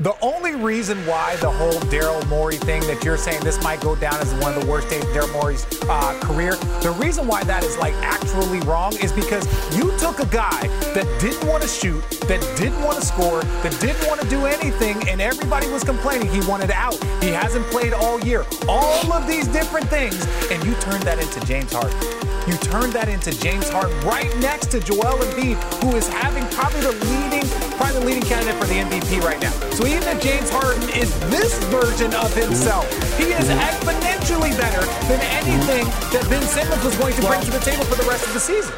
The only reason why the whole Daryl Morey thing that you're saying this might go down as one of the worst days of Daryl Morey's uh, career, the reason why that is like actually wrong is because you took a guy that didn't want to shoot, that didn't want to score, that didn't want to do anything, and everybody was complaining he wanted out. He hasn't played all year. All of these different things, and you turned that into James Harden. You turned that into James Harden right next to Joel Embiid, who is having probably the leading, probably the leading candidate for the MVP right now. So even if James Harden is this version of himself, he is exponentially better than anything that Ben Simmons was going to bring to the table for the rest of the season.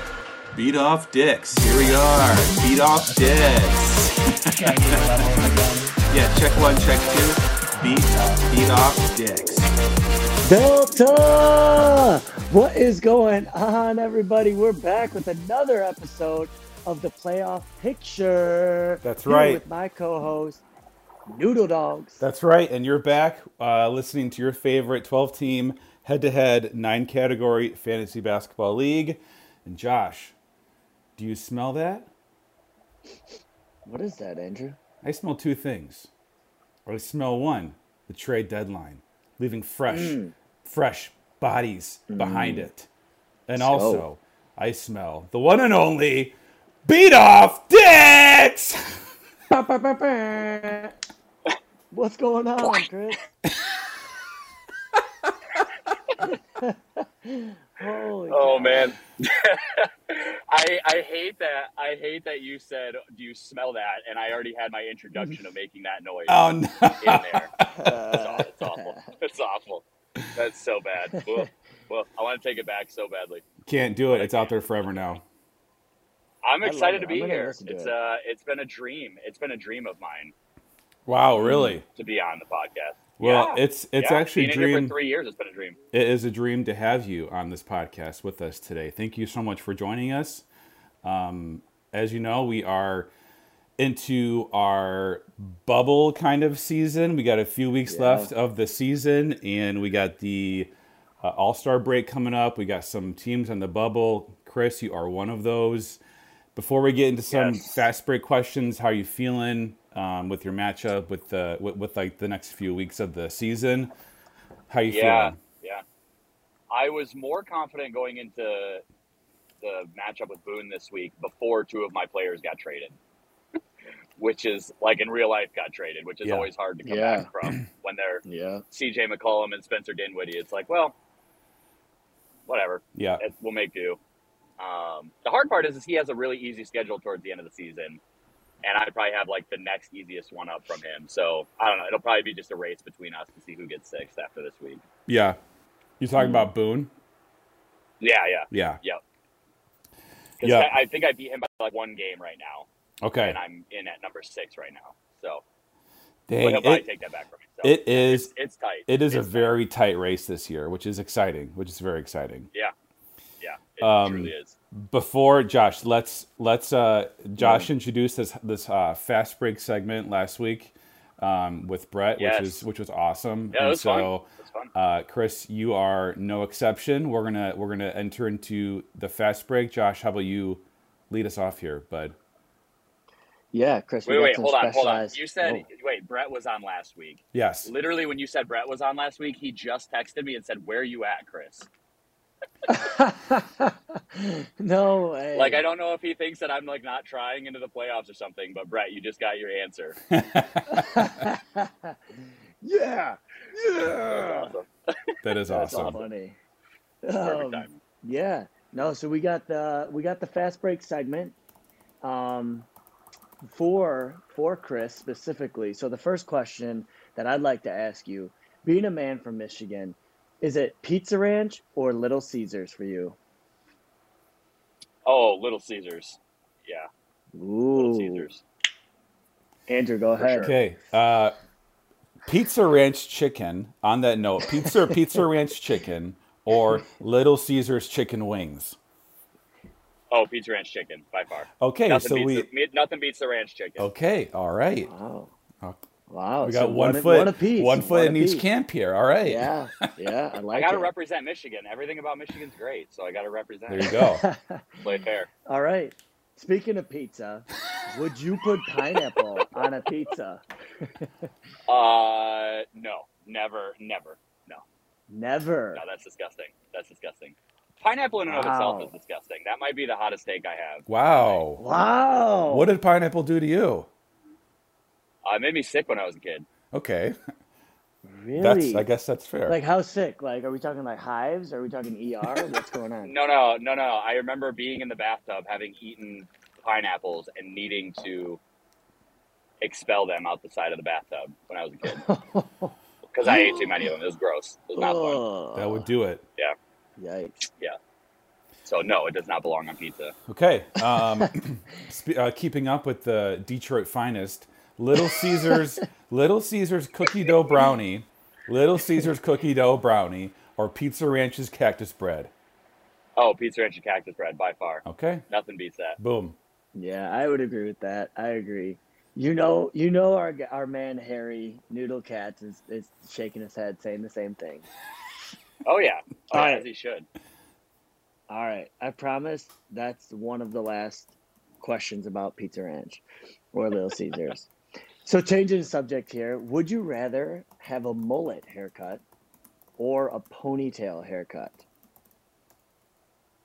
Beat off dicks. Here we are. Beat off dicks. yeah, check one, check two. Beat, beat off dicks. Delta! What is going on, everybody? We're back with another episode of the playoff picture. That's Here right. With my co-host, Noodle Dogs. That's right, and you're back uh, listening to your favorite 12 team head to head, nine category fantasy basketball league. And Josh, do you smell that? What is that, Andrew? I smell two things. Or I smell one, the trade deadline, leaving fresh, Mm. Fresh bodies behind it. And also, I smell the one and only beat off dicks! What's going on, Chris? Holy Oh cow. man, I I hate that. I hate that you said, "Do you smell that?" And I already had my introduction of making that noise Oh, no. in there. Uh, aw- it's awful. It's awful. That's so bad. Well, well, I want to take it back so badly. Can't do it. It's out there forever now. I'm excited it. to I'm be here. to It's it. uh, it's been a dream. It's been a dream of mine Wow, really? to be on the podcast. Well, Yeah. it's it's Yeah, actually a being in here dream. for three years. It's been a dream. It is a dream to have you on this podcast with us today. Thank you so much for joining us. Um, as you know, we are into our bubble kind of season. We got a few weeks Yeah. left of the season, and we got the uh, All Star break coming up. We got some teams on the bubble. Chris, you are one of those. Before we get into some Yes. fast break questions, how are you feeling um, with your matchup with the with, with like the next few weeks of the season? How you Yeah, feeling? yeah. I was more confident going into the matchup with Boone this week before two of my players got traded, which is like in real life got traded, which is Yeah. always hard to come Yeah. back from when they're yeah. CJ McCollum and Spencer Dinwiddie. It's like, well, whatever, Yeah. it, we'll make do. Um, the hard part is, is he has a really easy schedule towards the end of the season. And I probably have like the next easiest one up from him. So I don't know. It'll probably be just a race between us to see who gets sixth after this week. Yeah. You're talking Hmm. about Boone? Yeah, yeah. Yeah. Yep. 'Cause Yeah. I, I think I beat him by like one game right now, Okay. and I'm in at number six right now. So Dang. It, take that back from me. So it is it's, it's tight. it is a tight. very tight race this year, which is exciting, which is very exciting. yeah, yeah. It Um, truly is. Before Josh, let's let's uh Josh introduced this this uh fast break segment last week um with Brett, Yes. which is which was awesome. Yeah, and was fun. so was fun. uh Chris, you are no exception. We're gonna we're gonna enter into the fast break. Josh, how about you lead us off here, bud? Yeah, Chris. we Wait, wait, some hold on, hold on. You said Oh. wait, Brett was on last week. Yes. Literally, when you said Brett was on last week, he just texted me and said, "Where you at, Chris?" no way. Like, I don't know if he thinks that I'm like not trying into the playoffs or something, but Brett, you just got your answer. yeah, yeah. That's awesome. That is That's awesome. funny. Um, yeah. No, so we got the we got the fast break segment. Um for for Chris specifically. So the first question that I'd like to ask you, being a man from Michigan, is it Pizza Ranch or Little Caesars for you? Oh, Little Caesars. Yeah, Little Ooh. Caesars. Andrew, go For ahead. sure. Okay. Uh, Pizza Ranch chicken. On that note, pizza Pizza Ranch chicken or Little Caesars chicken wings. Oh, Pizza Ranch chicken by far. Okay, nothing so beats we the, nothing beats the ranch chicken. okay. All right. Wow. Oh. Wow. We so got one, one, foot, one apiece. one foot in each camp here. All right. Yeah. Yeah. I I got to represent Michigan. Everything about Michigan's great, so I got to represent. There you go. Play fair. All right. Speaking of pizza, would you put pineapple on a pizza? Uh, no, never, never. No, Never. no, that's disgusting. That's disgusting. Pineapple in and of itself is disgusting. That might be the hottest take I have. Wow. Wow. What did pineapple do to you? Uh, it made me sick when I was a kid. Okay, really? that's I guess that's fair. Like how sick? Like are we talking like hives? Are we talking ER? What's going on? No, no, no, no. I remember being in the bathtub, having eaten pineapples, and needing to expel them out the side of the bathtub when I was a kid because I ate too many of them. It was gross. It was not fun. That would do it. Yikes. Yeah. So no, it does not belong on pizza. Okay. Um, spe- uh, keeping up with the Detroit finest, Little Caesars, Little Caesars cookie dough brownie, Little Caesars cookie dough brownie, or Pizza Ranch's cactus bread. Oh, pizza Ranch's cactus bread by far. Okay. Nothing beats that. Boom. Yeah, I would agree with that. I agree. You know, you know, our our man Harry Noodle Cats is, is shaking his head, saying the same thing. Oh yeah, oh, All yeah, right. as he should. All right, I promise that's one of the last questions about Pizza Ranch or Little Caesars. so, changing the subject here, would you rather have a mullet haircut or a ponytail haircut?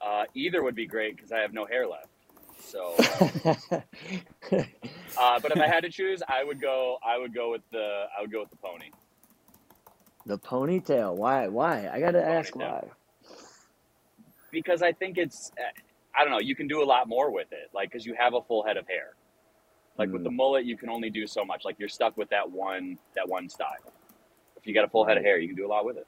Uh, either would be great because I have no hair left. So, uh, but if I had to choose, I would go. I would go with the. I would go with the pony. The ponytail. Why? Why? I gotta ask Ponytail. why. because I think it's uh, I don't know you can do a lot more with it like because you have a full head of hair like with the mullet you can only do so much like you're stuck with that one that one style if you got a full head of hair you can do a lot with it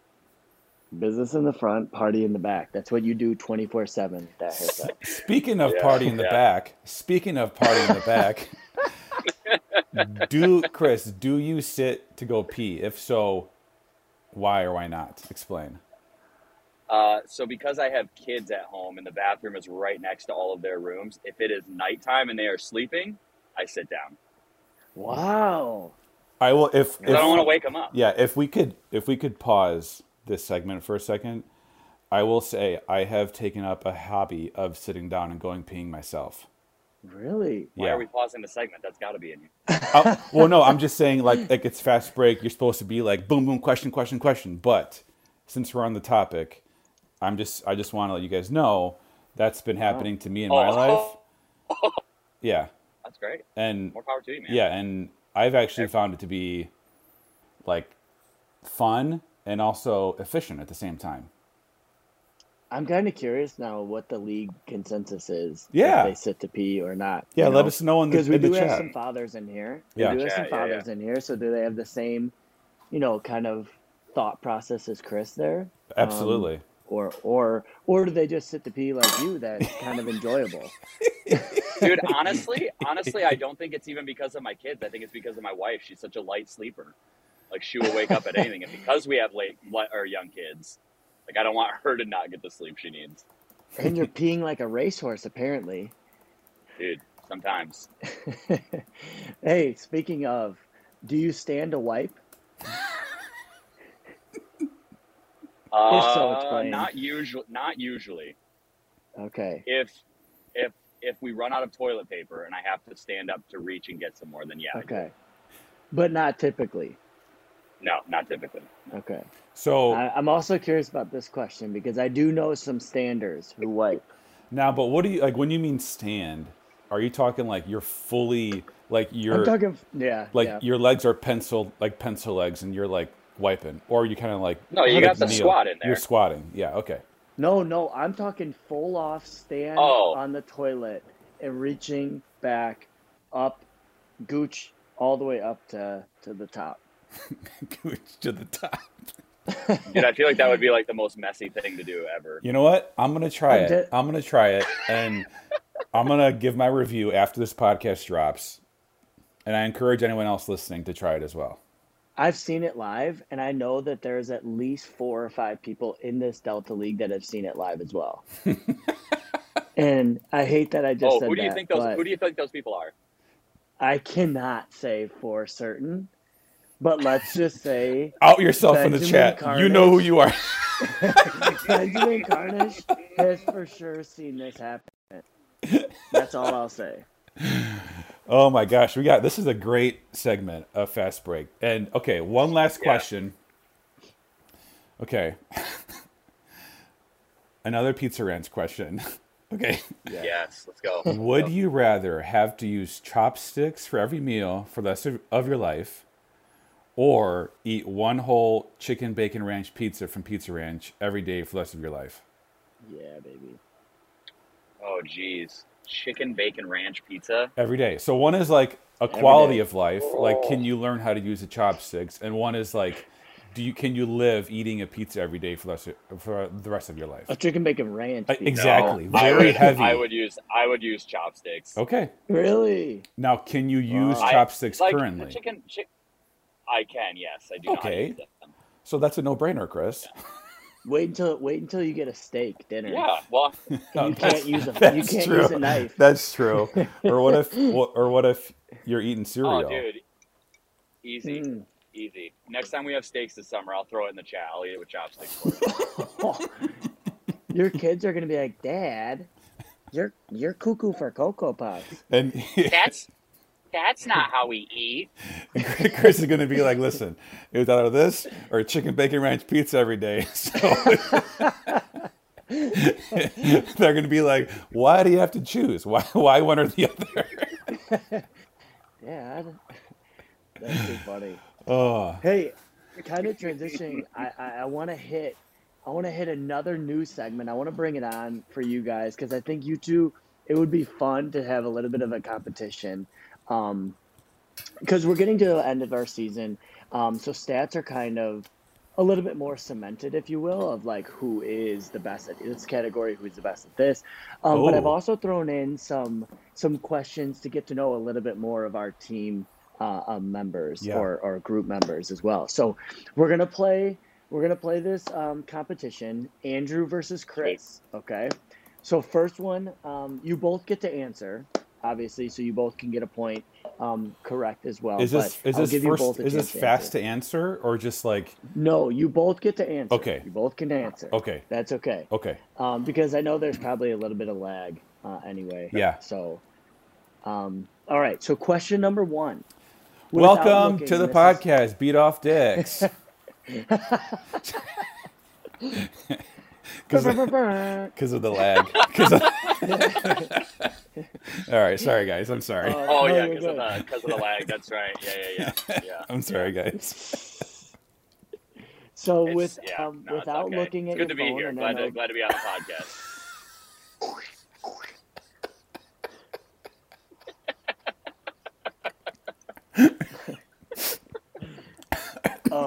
Business in the front, party in the back. That's what you do 24 7, that haircut. Speaking of Yeah, party in the yeah. back, speaking of party in the back, do Chris, do you sit to go pee? If so, why or why not? Explain. uh, so because I have kids at home and the bathroom is right next to all of their rooms if it is nighttime and they are sleeping I sit down Wow. I will if I don't want to wake them up yeah, if we could if we could pause this segment for a second, I will say I have taken up a hobby of sitting down and going peeing myself. Really? why Yeah. are we pausing the segment that's got to be in you Uh, well, no, I'm just saying like like it's fast break. You're supposed to be like boom boom question question question. But since we're on the topic, I'm just I just want to let you guys know that's been happening to me in my Oh. life. Yeah, that's great and more power to you man yeah, and I've actually found it to be like fun and also efficient at the same time. I'm kind of curious now what the league consensus is. Yeah. If they sit to pee or not. Yeah, you let know? us know in the, Because we in the do have chat. some fathers in here. We Yeah. do have some Chat, yeah, yeah. fathers in here. So do they have the same, you know, kind of thought process as Chris there? Um, Absolutely. Or or or do they just sit to pee like you? That's kind of enjoyable. dude honestly honestly i don't think it's even because of my kids i think it's because of my wife she's such a light sleeper like she will wake up at anything and because we have late li- or young kids like i don't want her to not get the sleep she needs And you're peeing like a racehorse, apparently. dude sometimes hey, speaking of, do you stand to wipe? uh, so, explain. not usually not usually Okay. if if if we run out of toilet paper and i have to stand up to reach and get some more then yeah Okay. But not typically. no not typically Okay. So I, I'm also curious about this question because I do know some standers who wipe. now, but what do you like when you mean stand? Are you talking like you're fully like you're I'm talking, yeah, like yeah. your legs are pencil like pencil legs and you're like wiping or you kind of like No, you like got the kneel. squat in there. you're squatting yeah okay No, no, I'm talking full off stand Oh. on the toilet and reaching back up, gooch all the way up to to the top. Gooch to the top dude i feel like that would be like the most messy thing to do ever. You know what? I'm gonna try I'm it. de- i'm gonna try it and i'm gonna give my review after this podcast drops and i encourage anyone else listening to try it as well. I've seen it live, and I know that there's at least four or five people in this Delta League that have seen it live as well. and I hate that I just oh said who do you that, think those who do you think those people are? I cannot say for certain. But let's just say out yourself in the Benjamin chat you know who you are Benjamin Carnish has for sure seen this happen. That's all I'll say. Oh my gosh, we got this is a great segment of fast break. And okay, one last Yeah. question. Okay. Another Pizza Ranch question. Okay. Yes, let's go. Would you rather have to use chopsticks for every meal for the rest of, of your life or eat one whole chicken bacon ranch pizza from Pizza Ranch every day for the rest of your life? Yeah, baby. Oh, geez. Chicken bacon ranch pizza. Every day. So one is like a Every quality day. of life, like can you learn how to use the chopsticks, and one is like, do you can you live eating a pizza every day for the rest of, for the rest of your life? A chicken bacon ranch. Uh, pizza. exactly. No, I Very would, heavy. I would use I would use chopsticks. Okay. Really? Now, can you use Wow. I- chopsticks like, currently? The chicken, chi- I can. Yes, I do. Okay. use them. So that's a no-brainer, Chris. Wait until wait until you get a steak dinner. Yeah. Well, You can't use a you That's can't true. use a knife. That's true. or what if or what if you're eating oh, cereal? dude. Easy, Mm. easy. Next time we have steaks this summer, I'll throw it in the chat. I'll eat it with chopsticks. Your kids are gonna be like, Dad, you're you're cuckoo for cocoa puffs. And That's that's not how we eat. Chris is going to be like, "Listen, it was either this or chicken bacon ranch pizza every day." So they're going to be like, "Why do you have to choose? Why why one or the other?" Yeah, I'd- that's too funny. Oh, Hey, kind of transitioning. I I, I want to hit. I want to hit another news segment. I want to bring it on for you guys because I think you two. It would be fun to have a little bit of a competition, um, because we're getting to the end of our season. Um, so stats are kind of a little bit more cemented, if you will, of like who is the best at this category, who's the best at this. Um, But I've Oh. also thrown in some some questions to get to know a little bit more of our team uh, uh, members Yeah. or, or group members as well. So we're gonna play we're gonna play this um, competition, Andrew versus Chris. Okay. So first one, um, you both get to answer, obviously, so you both can get a point um, correct as well. is this but is I'll this first? Is this chance to fast answer. to answer or just like No, you both get to answer. Okay. You both can answer. okay, That's okay. okay, Um, because I know there's probably a little bit of lag uh, anyway. Yeah. So, um, all right. So question number one. Without Welcome looking, to the this is- podcast, Beat Off Dicks. Because of the lag. of- All right, sorry guys. I'm sorry. Uh, Oh no, yeah, because of the because of the lag. That's right. Yeah, yeah, yeah. Yeah. I'm sorry guys. So It's- with yeah, um, no, without okay. looking it's at good your to be phone, here. and Glad know- to glad to be on the podcast.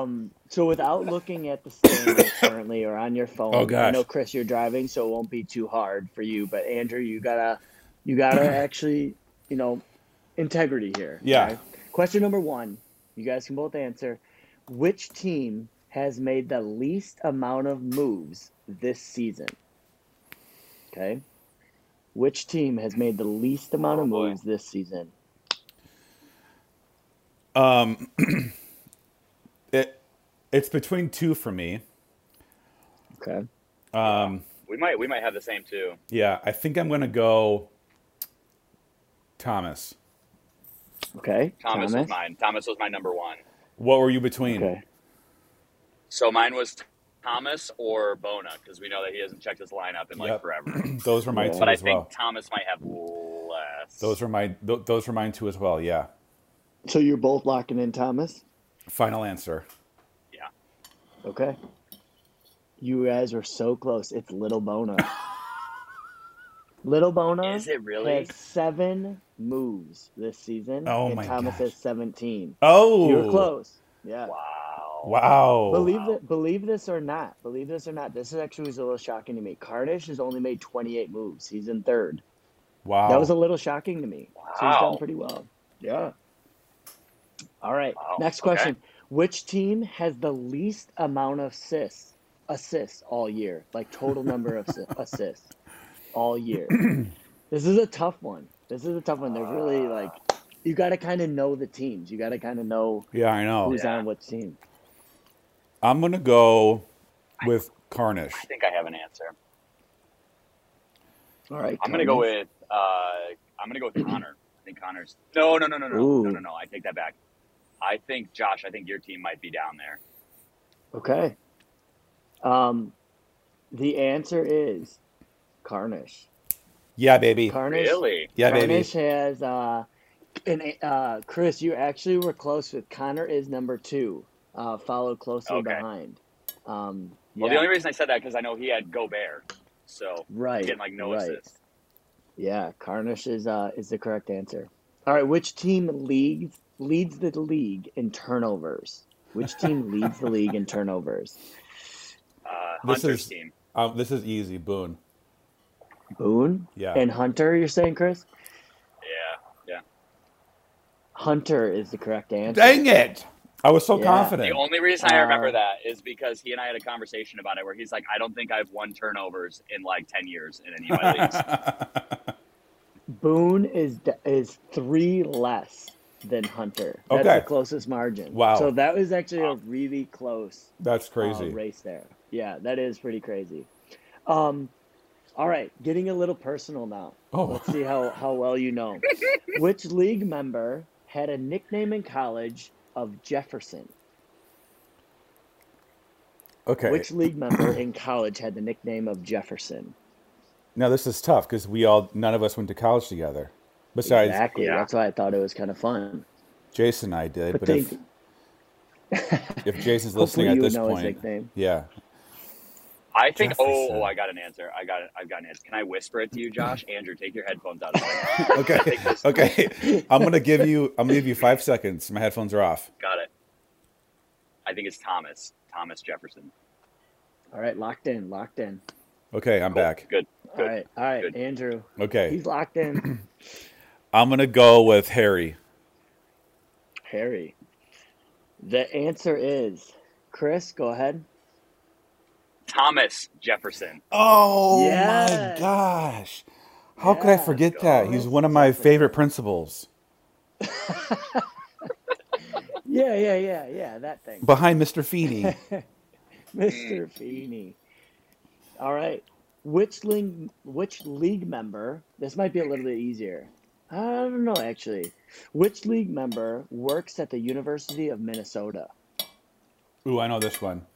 Um, so without looking at the standings currently or on your phone, Oh, I know Chris, you're driving, so it won't be too hard for you. But Andrew, you gotta, you gotta actually, you know, integrity here. Yeah. Question number one, you guys can both answer. Which team has made the least amount of moves this season? Okay. Which team has made the least amount Oh, of boy. moves this season? Um, it it's between two for me. Okay. Um, We might we might have the same two. yeah, I think I'm gonna go Thomas. Okay. Thomas, was mine. Thomas was my number one. What were you between? Okay. So mine was Thomas or Bona because we know that he hasn't checked his lineup in like Yep. forever. Those were my Yeah. two But I as think well. Thomas might have less. Those were my th- those were mine too as well. Yeah. So you're both locking in Thomas? Final answer. Yeah. Okay. You guys are so close. It's Little Bona. Little Bona Is it really? has seven moves this season. Oh and my Thomas gosh. has 17. Oh, You're close. Yeah. Wow. Wow. Believe that. Believe this or not. Believe this or not. This is actually was a little shocking to me. Carnish has only made 28 moves. He's in third. wow. That was a little shocking to me. So he's Wow. done pretty well. Yeah. All right. Wow. Next Okay. Question. Which team has the least amount of assists assists all year? Like total number of assists all year. this is a tough one. This is a tough one. There's really like you got to kind of know the teams. You got to kind of know yeah, I know. who's Yeah. on what team. I'm gonna go with Carnish. I think I have an answer. All right. I'm gonna go with Uh, I'm gonna go with Connor. I think Connor's. No, no, no, no, no, Ooh. no, no, no. I take that back. I think Josh. I think your team might be down there. Okay. Um, the answer is Carnish. Yeah, baby. Carnish. Really? Yeah, baby. Carnish has uh, and uh, Chris, you actually were close with Connor is number two, uh, followed closely Okay. behind. Um, Well, the only reason I said that because I know he had Gobert, so right, getting like no right. assists. Yeah, Carnish is uh, is the correct answer. All right, which team leads leads the league in turnovers? Which team leads the league in turnovers? Uh, This Hunter's is- team. Um, this is easy. Boone. Boone Yeah. and Hunter. You're saying, Chris? Yeah, yeah. Hunter is the correct answer. Dang it! I was so Yeah. confident. The only reason I remember Uh, that is because he and I had a conversation about it where he's like, I don't think I've won turnovers in like 10 years in any of my leagues. Boone is is three less than Hunter. That's Okay. the closest margin. Wow. So that was actually a really close That's uh, crazy. race there. Yeah, that is pretty crazy. Um, all right, getting a little personal now. Oh. Let's see how, how well you know. Which league member had a nickname in college of Jefferson? Okay. Which league member in college had the nickname of Jefferson? Now this is tough because we all none of us went to college together. Besides exactly. Yeah. That's why I thought it was kind of fun. Jason and I did, But but, they- if if Jason's listening at you would this know his point, yeah. I think, oh, Jefferson. oh, I got an answer. I got. I've got an answer. Can I whisper it to you, Josh? Andrew, take your headphones out. A second. Okay. okay. I'm gonna give you I'm gonna give you five seconds. My headphones are off. Got it. I think it's Thomas. Thomas Jefferson. All right, locked in, locked in. Okay, I'm Cool. back. Good. All Good. right, all right, Good. Andrew. Okay. He's locked in. I'm gonna go with Harry. Harry. The answer is Chris. Go ahead. Thomas Jefferson. Oh Yes. my gosh. How could I Yeah. forget that? He's one of my Jefferson. favorite principals. Yeah, yeah, yeah, yeah. That thing. Behind Mr. Feeny. Mr. Feeny. All right. Which league which league member this might be a little bit easier. I don't know actually. Which league member works at the University of Minnesota? Ooh, I know this one.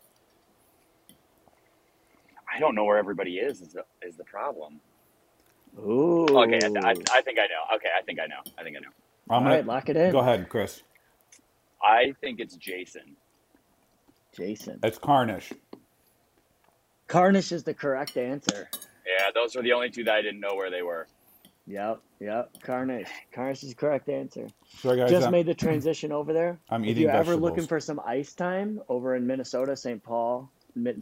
I don't know where everybody is. Is the, is the problem? Ooh. Okay, I, I, I think I know. Okay, I think I know. I think I know. I'm All gonna right, lock it in. go ahead, Chris. I think it's Jason. Jason. It's Carnish. Carnish is the correct answer. Yeah, those were the only two that I didn't know where they were. Yep, yep. Carnish. Carnish is the correct answer. Sorry guys. Just I'm, made the transition over there. I'm eating. if you're ever looking for some ice time over in Minnesota, St. Paul,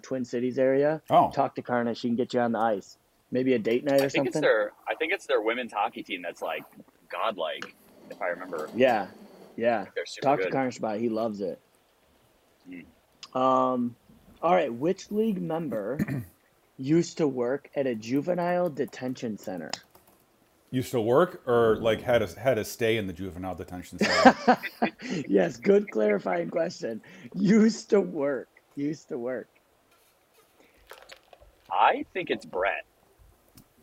Twin Cities area, Oh. talk to Carnish. She can get you on the ice. Maybe a date night or I think it's something. their. I think it's their women's hockey team that's like godlike. If I remember, Yeah, yeah. they're super Talk good. to Carnish about it. He loves it. Mm. Um, all right. Which league member used to work at a juvenile detention center? Used to work or like had a had a stay in the juvenile detention center. yes, good clarifying question. Used to work. Used to work. I think it's Brett.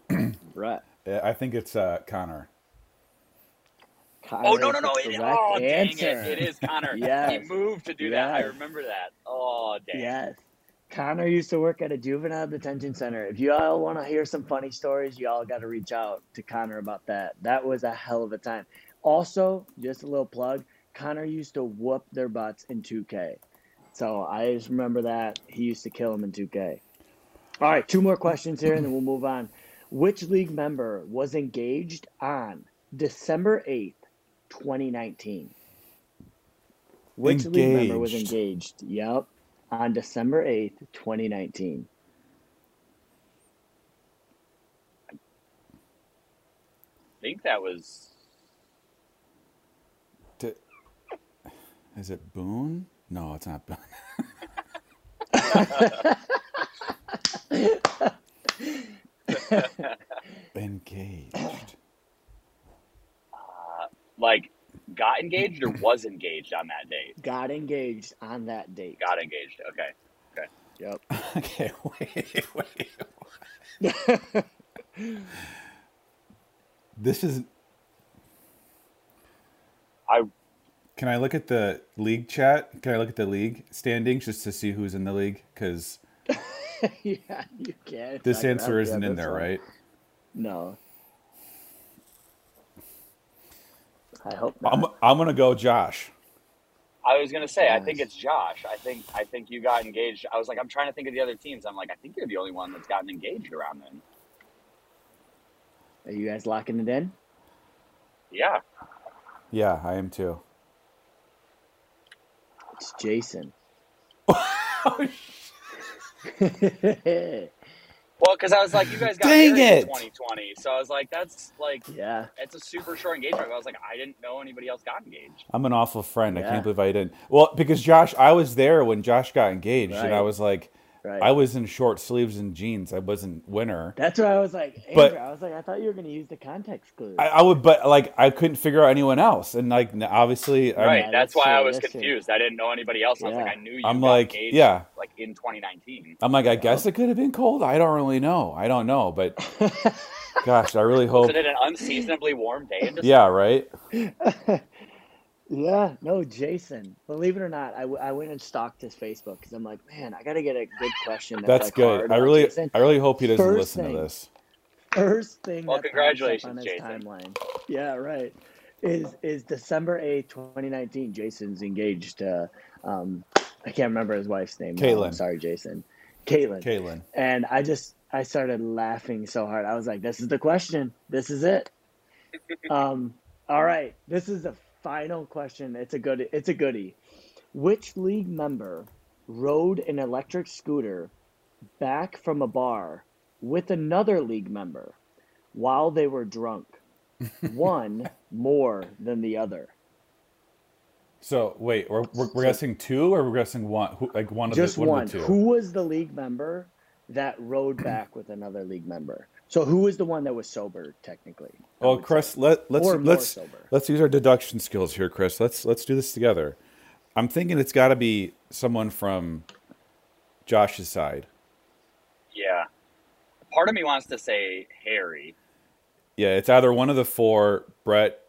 Brett. Yeah, I think it's uh, Connor. Oh no no no! It, correct oh dang it! It is Connor. Yes. He moved to do that. I remember that. Oh dang. Yes. Connor used to work at a juvenile detention center. If you all want to hear some funny stories, you all got to reach out to Connor about that. That was a hell of a time. Also, just a little plug Connor used to whoop their butts in 2K. So I just remember that. He used to kill them in 2K. All right, two more questions here and then we'll move on. Which league member was engaged on December 8th, 2019? Which league member was Engaged. engaged? Yep, on December 8th, 2019. I think that was. D- Is it Boone? No, it's not Boone. Engaged. Uh, like got engaged or was engaged on that date? Got engaged on that date. Got engaged. Okay. Okay. Yep. Okay, wait, wait. This is. I Can I look at the league chat? Can I look at the league standings just to see who's in the league? Because yeah, you can. It's this answer isn't on in there, one. right? No. I hope not. I'm I'm gonna go Josh. I was gonna say I think it's Josh. I think I think you got engaged. I was like I'm trying to think of the other teams. I'm like I think you're the only one that's gotten engaged around then. Are you guys locking it in? Yeah. Yeah, I am too. It's Jason. Oh, Well, because I was like, you guys got Dang married it! in 2020, so I was like, that's like yeah. it's a super short engagement. I was like, I didn't know anybody else got engaged. I'm an awful friend. I can't believe I didn't. Well, because Josh, I was there when Josh got engaged, and I was like, Right. I was in short sleeves and jeans. I wasn't winter. That's why I was like, Andrew, But- I was like, I thought you were going to use the context clue. I, I would, but like I couldn't figure out anyone else, and like n- obviously, I'm, right. Yeah, that's, that's why I was that's true. confused. I didn't know anybody else. I was like, I knew you I'm got like, engaged yeah. like in 2019. I'm like, I guess it could have been cold. I don't really know. I don't know, but gosh, I really hope. Was hope. it an unseasonably warm day? In December? Yeah, right. yeah, no, Jason. Believe it or not, I, w- I went and stalked his Facebook because I'm like, man, I got to get a good question. That's, That's like, good. I really, Jason. I really hope he doesn't First listen thing. to this. First thing Well, that congratulations, on his Jason. timeline. Yeah, right. Is is December 8th, 2019. Jason's engaged to, um, I can't remember his wife's name. now. Caitlin. I'm sorry, Jason. Caitlin. Caitlin. And I just I started laughing so hard. I was like, "This is the question. This is it." um, all right, this is the final question. It's a good. It's a goodie. Which league member rode an electric scooter back from a bar with another league member while they were drunk? One more than the other. So wait, we're, we're, we're guessing two, or we're guessing one? Who, like one of Just the one, one. of the two. Who was the league member that rode back with another league member? So who was the one that was sober technically? I Well, Chris, say. let let's Or let's let's use our deduction skills here, Chris. Let's let's do this together. I'm thinking it's got to be someone from Josh's side. Yeah. Part of me wants to say Harry. Yeah, it's either one of the four: Brett,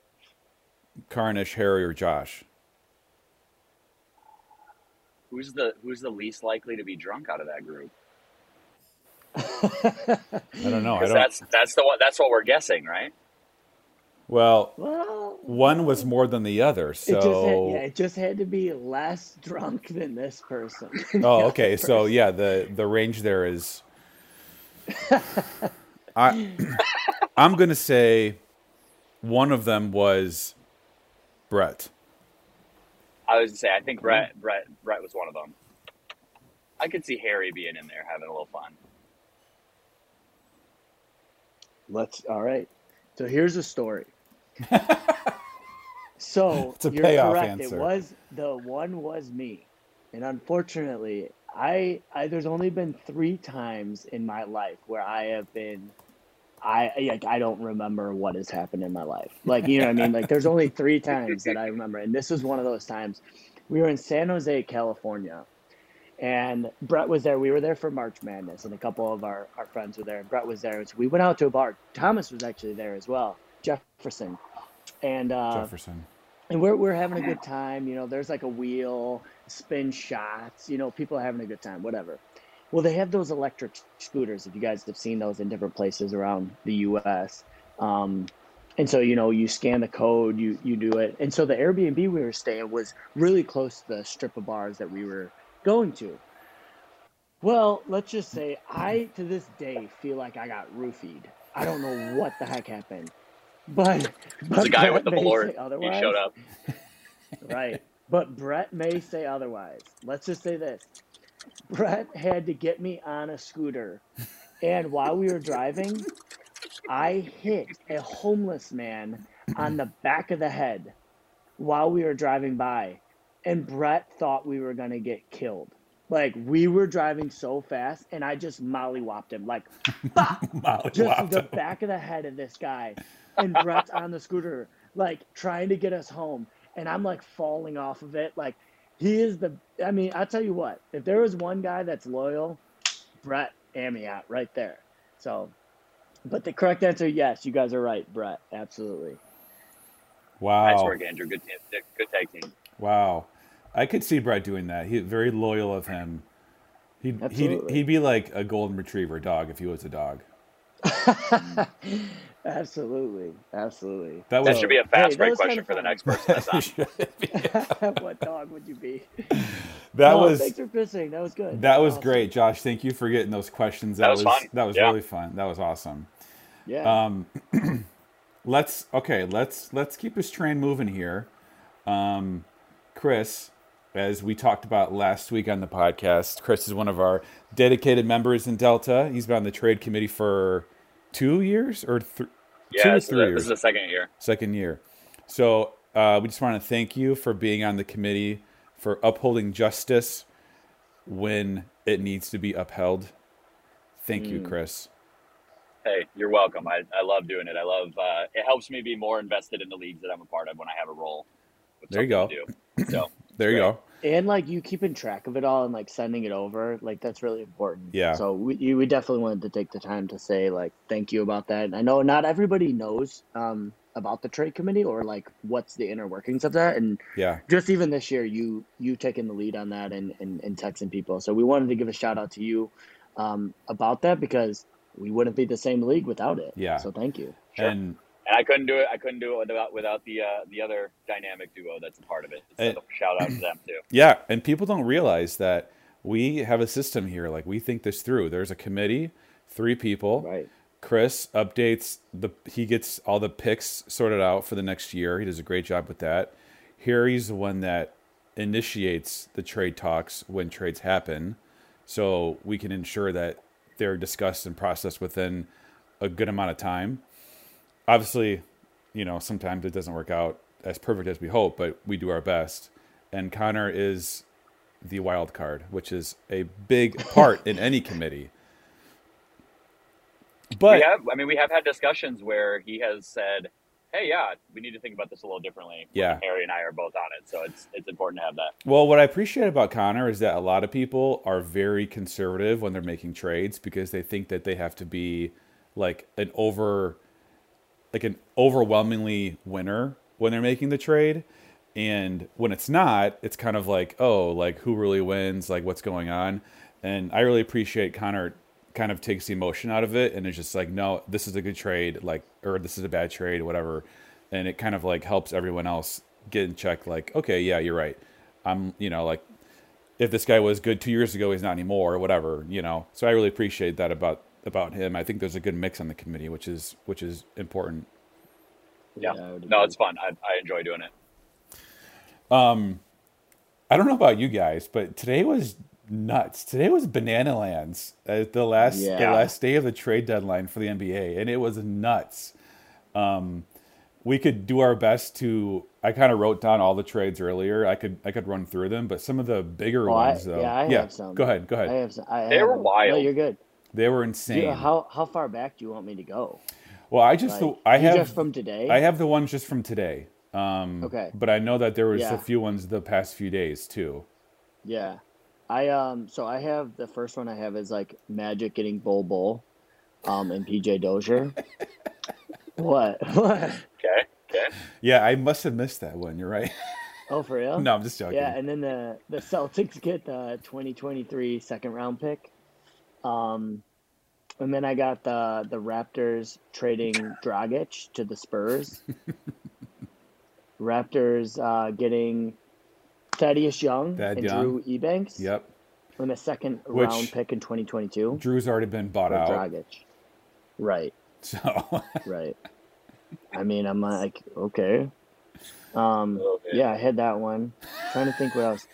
Carnish, Harry, or Josh. Who's the Who's the least likely to be drunk out of that group? I don't know. I don't. that's that's the one. That's what we're guessing, right? Well, well, one was more than the other, it just had, so. yeah, it just had to be less drunk than this person. Oh, okay. So yeah, the the range there is. I I'm gonna say one of them was Brett. I was gonna say I think mm-hmm. Brett Brett Brett was one of them. I could see Harry being in there having a little fun. Let's. All right. So here's a story. so It's a you're payoff correct. answer. It was the one was me, and unfortunately, I, I there's only been three times in my life where I have been. I like I don't remember what has happened in my life. Like you know what I mean? Like there's only three times that I remember, and this was one of those times. We were in San Jose, California, and Brett was there. We were there for March Madness, and a couple of our, our friends were there. And Brett was there, so we went out to a bar. Thomas was actually there as well, Jefferson, and uh, Jefferson. and we're we're having a good time. You know, there's like a wheel, spin shots. You know, people are having a good time. Whatever. Well, they have those electric scooters. If you guys have seen those in different places around the U.S. Um, and so you know, you scan the code, you you do it. And so the Airbnb we were staying was really close to the strip of bars that we were going to. Well, let's just say I to this day feel like I got roofied. I don't know what the heck happened, but but The guy with the balloon. He showed up. Right. But Brett may say otherwise. Let's just say this. Brett had to get me on a scooter. And while we were driving, I hit a homeless man on the back of the head while we were driving by. And Brett thought we were going to get killed. Like, we were driving so fast, and I just mollywopped him. Like, just the back of the head of this guy. And Brett's on the scooter, like trying to get us home. And I'm like falling off of it. Like he is the I mean, I'll tell you what, if there was one guy that's loyal, Brett Amiot right there. So But the correct answer, yes, you guys are right, Brett. Absolutely. Wow. Nice work, Andrew. Good team. Good tag team. Wow. I could see Brett doing that. He very loyal of him. He'd, he'd, he'd be like a golden retriever dog if he was a dog. Absolutely. Absolutely. That That was should be a fast Hey, break question kinda for the next person what dog would you be? that No, was thanks for pissing. That was good. that was Awesome. great, Josh. Thank you for getting those questions. That, That was fun. that was Yeah. really fun. That was awesome. Yeah. Um, let's okay. Let's let's keep this train moving here. Um, Chris, as we talked about last week on the podcast, Chris is one of our dedicated members in Delta. He's been on the trade committee for two years or th- two Yeah, or three years this is the second year. second year. So uh, we just want to thank you for being on the committee for upholding justice when it needs to be upheld. Thank you, Chris. Hey, you're welcome. I, I love doing it. I love uh, it helps me be more invested in the leagues that I'm a part of when I have a role. There you go. So There you go. and like you keeping track of it all and like sending it over, like that's really important. Yeah. So we you- we definitely wanted to take the time to say like thank you about that. And I know not everybody knows um about the trade committee or like what's the inner workings of that and Yeah. just even this year you you taking the lead on that and, and and texting people so we wanted to give a shout out to you um about that because we wouldn't be the same league without it Yeah. so thank you Sure. And and I couldn't do it. I couldn't do it without without the uh, the other dynamic duo that's a part of it. So Eh. shout out to them too. yeah, and people don't realize that we have a system here. Like we think this through. There's a committee, three people. right Chris updates the he gets all the picks sorted out for the next year. He does a great job with that. Harry's the one that initiates the trade talks when trades happen, so we can ensure that they're discussed and processed within a good amount of time. Obviously, you know sometimes it doesn't work out as perfect as we hope, but we do our best. And Connor is the wild card, which is a big part in any committee. But we have, I mean, we have had discussions where he has said, "Hey, yeah, we need to think about this a little differently." Yeah. Harry and I are both on it, so it's it's important to have that. Well, what I appreciate about Connor is that a lot of people are very conservative when they're making trades because they think that they have to be like an over like an overwhelmingly winner when they're making the trade. And when it's not, it's kind of like, oh, like who really wins, like what's going on. And I really appreciate Connor kind of takes the emotion out of it and it's just like, no, this is a good trade, like or this is a bad trade, whatever. And it kind of like helps everyone else get in check, like, okay, yeah, you're right. I'm, you know, like if this guy was good two years ago, he's not anymore, or whatever, you know. So I really appreciate that about about him. I think there's a good mix on the committee, which is which is important. Yeah, I would no, agree. it's fun. I, I enjoy doing it. Um, I don't know about you guys, but today was nuts. Today was Banana Lands, uh, the last the last day of the trade deadline for the NBA, and it was nuts. Um, we could do our best to. I kind of wrote down all the trades earlier. I could I could run through them, but some of the bigger Oh, I- ones though. yeah, I have some. Go ahead. Go ahead. I have some, I They have were wild. No, you're good. They were insane. Dude, how how far back do you want me to go? well, I just Like, I have just from today. I have the ones just from today. Um, Okay. But I know that there was Yeah. a few ones the past few days too. Yeah. I um so I have the first one I have is like Magic getting Bol Bol um and PJ Dozier. what? What? Okay, okay. Yeah, I must have missed that one. You're right. Oh for real? no, I'm just joking. Yeah, and then the the Celtics get the 2023 second round pick. Um and then I got the the Raptors trading Dragic to the Spurs. Raptors uh, getting Thaddeus Young Thad and Young. Drew Eubanks Yep. and a second Which- round pick in 2022 Drew's already been bought for out. Dragic. Right, So right. I mean, I'm like, okay. Um, Okay. yeah, I had that one. trying to think what else.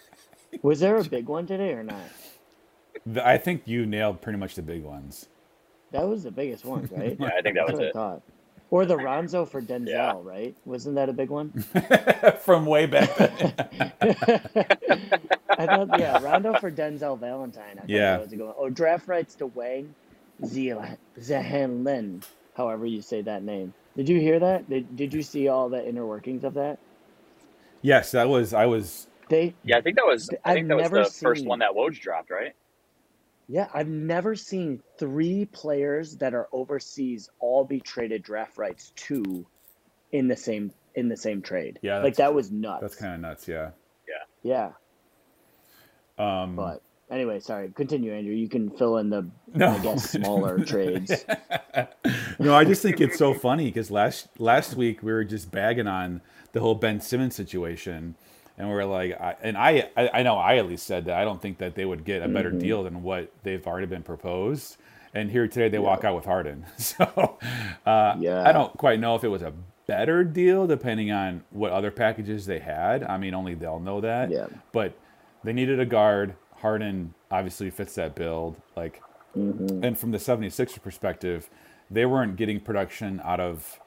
Was there a big one today or not? Th- I think you nailed pretty much the big ones. That was the biggest one, right? Yeah, I think that was what I it. thought. Or the Rondo for Denzel, Yeah. right? Wasn't that a big one? From way back then. I thought, yeah, Rondo for Denzel Valentine. I thought Yeah. that was a good one. Oh, draft rights to Wang Zahan Lin, however you say that name. Did you hear that? Did, did you see all the inner workings of that? yes, that was I was They Yeah, I think that was. I I've think that was never the first one that Woj dropped, right? Yeah, I've never seen three players that are overseas all be traded draft rights to in the same in the same trade. Yeah, like that was nuts. That's kind of nuts. Yeah. Yeah. yeah. Um, But anyway, sorry. Continue, Andrew. You can fill in the No. I guess smaller trades. no, I just think it's so funny because last last week we were just bagging on the whole Ben Simmons situation, and we are like, I, and I, I know I at least said that I don't think that they would get a better Mm-hmm. deal than what they've already been proposed, and here today they walk out with Harden. So uh, Yeah. I don't quite know if it was a better deal depending on what other packages they had. I mean, only they'll know that. Yeah. But they needed a guard. Harden obviously fits that build. Like Mm-hmm. and from the 76er perspective, they weren't getting production out of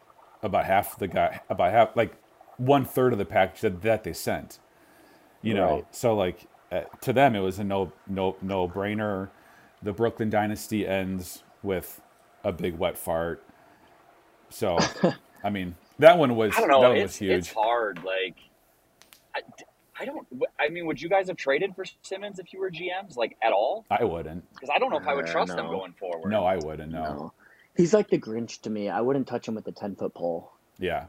about half the guy, about half, like one third of the package that, that they sent. You know, Right. so like uh, to them, it was a no, no, no brainer. The Brooklyn dynasty ends with a big wet fart. So, I mean, that one was I don't know. that one It's, was huge. it's hard. Like, I, I don't. I mean, would you guys have traded for Simmons if you were GMs, like at all? I wouldn't. Because I don't know if I would Uh, trust him no. going forward. No, I wouldn't. No. No. He's like the Grinch to me. I wouldn't touch him with a ten foot pole. Yeah.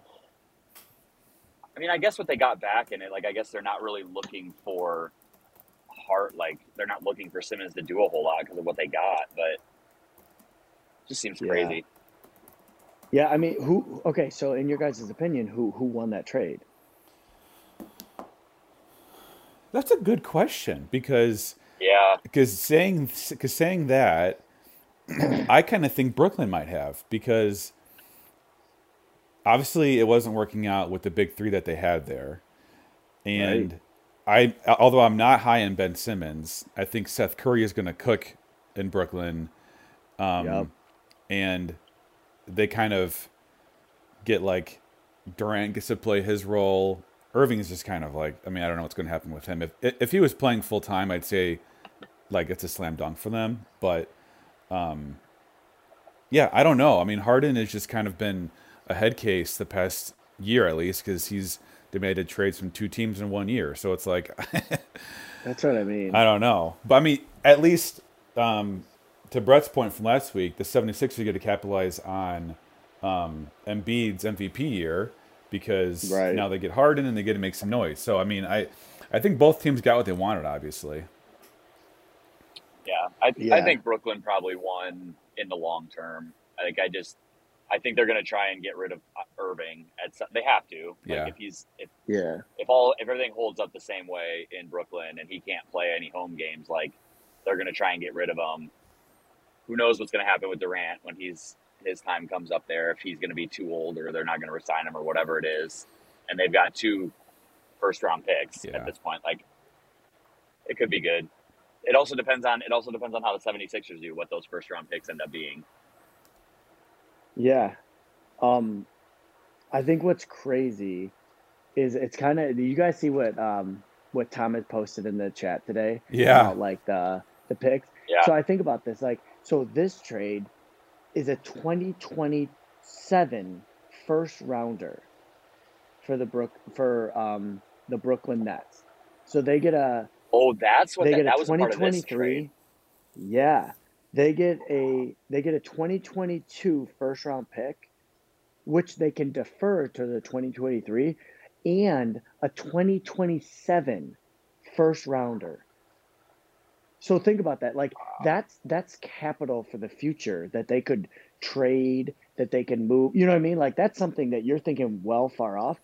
I mean, I guess what they got back in it, like, I guess they're not really looking for heart. Like, they're not looking for Simmons to do a whole lot because of what they got. But it just seems Yeah. crazy. Yeah, I mean, who? Okay, so in your guys' opinion, who who won that trade? That's a good question because Yeah. because saying because saying that I kind of think Brooklyn might have because obviously it wasn't working out with the big three that they had there, and I although I'm not high in Ben Simmons, I think Seth Curry is going to cook in Brooklyn, um, Yep. and they kind of get like Durant gets to play his role. Irving is just kind of like I mean I don't know what's going to happen with him. If if he was playing full time, I'd say like it's a slam dunk for them. But um, yeah, I don't know. I mean Harden has just kind of been a head case the past year at least because he's demanded trades from two teams in one year. So it's like That's what I mean. I don't know. But I mean, at least um, to Brett's point from last week, the 76ers are going to capitalize on um, Embiid's MVP year because Right. now they get Harden and they get to make some noise. So, I mean, I, I think both teams got what they wanted, obviously. Yeah, I, Yeah. I think Brooklyn probably won in the long term. I think I just, I think they're going to try and get rid of uh, Irving. At some, they have to. Like Yeah. If he's if yeah, if all if everything holds up the same way in Brooklyn and he can't play any home games, like they're going to try and get rid of him. Who knows what's going to happen with Durant when he's his time comes up there? If he's going to be too old or they're not going to resign him or whatever it is, and they've got two first round picks Yeah. at this point. Like it could be good. It also depends on it also depends on how the 76ers do what those first round picks end up being. Yeah. Um, I think what's crazy is it's kind of. Do you guys see what um what Tom had posted in the chat today? Yeah. about, like the the picks. Yeah. So I think about this, like, so this trade is a 2027 first rounder for the Brook for um the Brooklyn Nets. So they get a Oh, that's what they that, get that a was a part of this 2023. trade. Yeah. They get a they get a 2022 first round pick which they can defer to the 2023 and a 2027 first rounder. So think about that. Like that's that's capital for the future that they could trade, that they can move. You know what I mean? Like that's something that you're thinking well far off.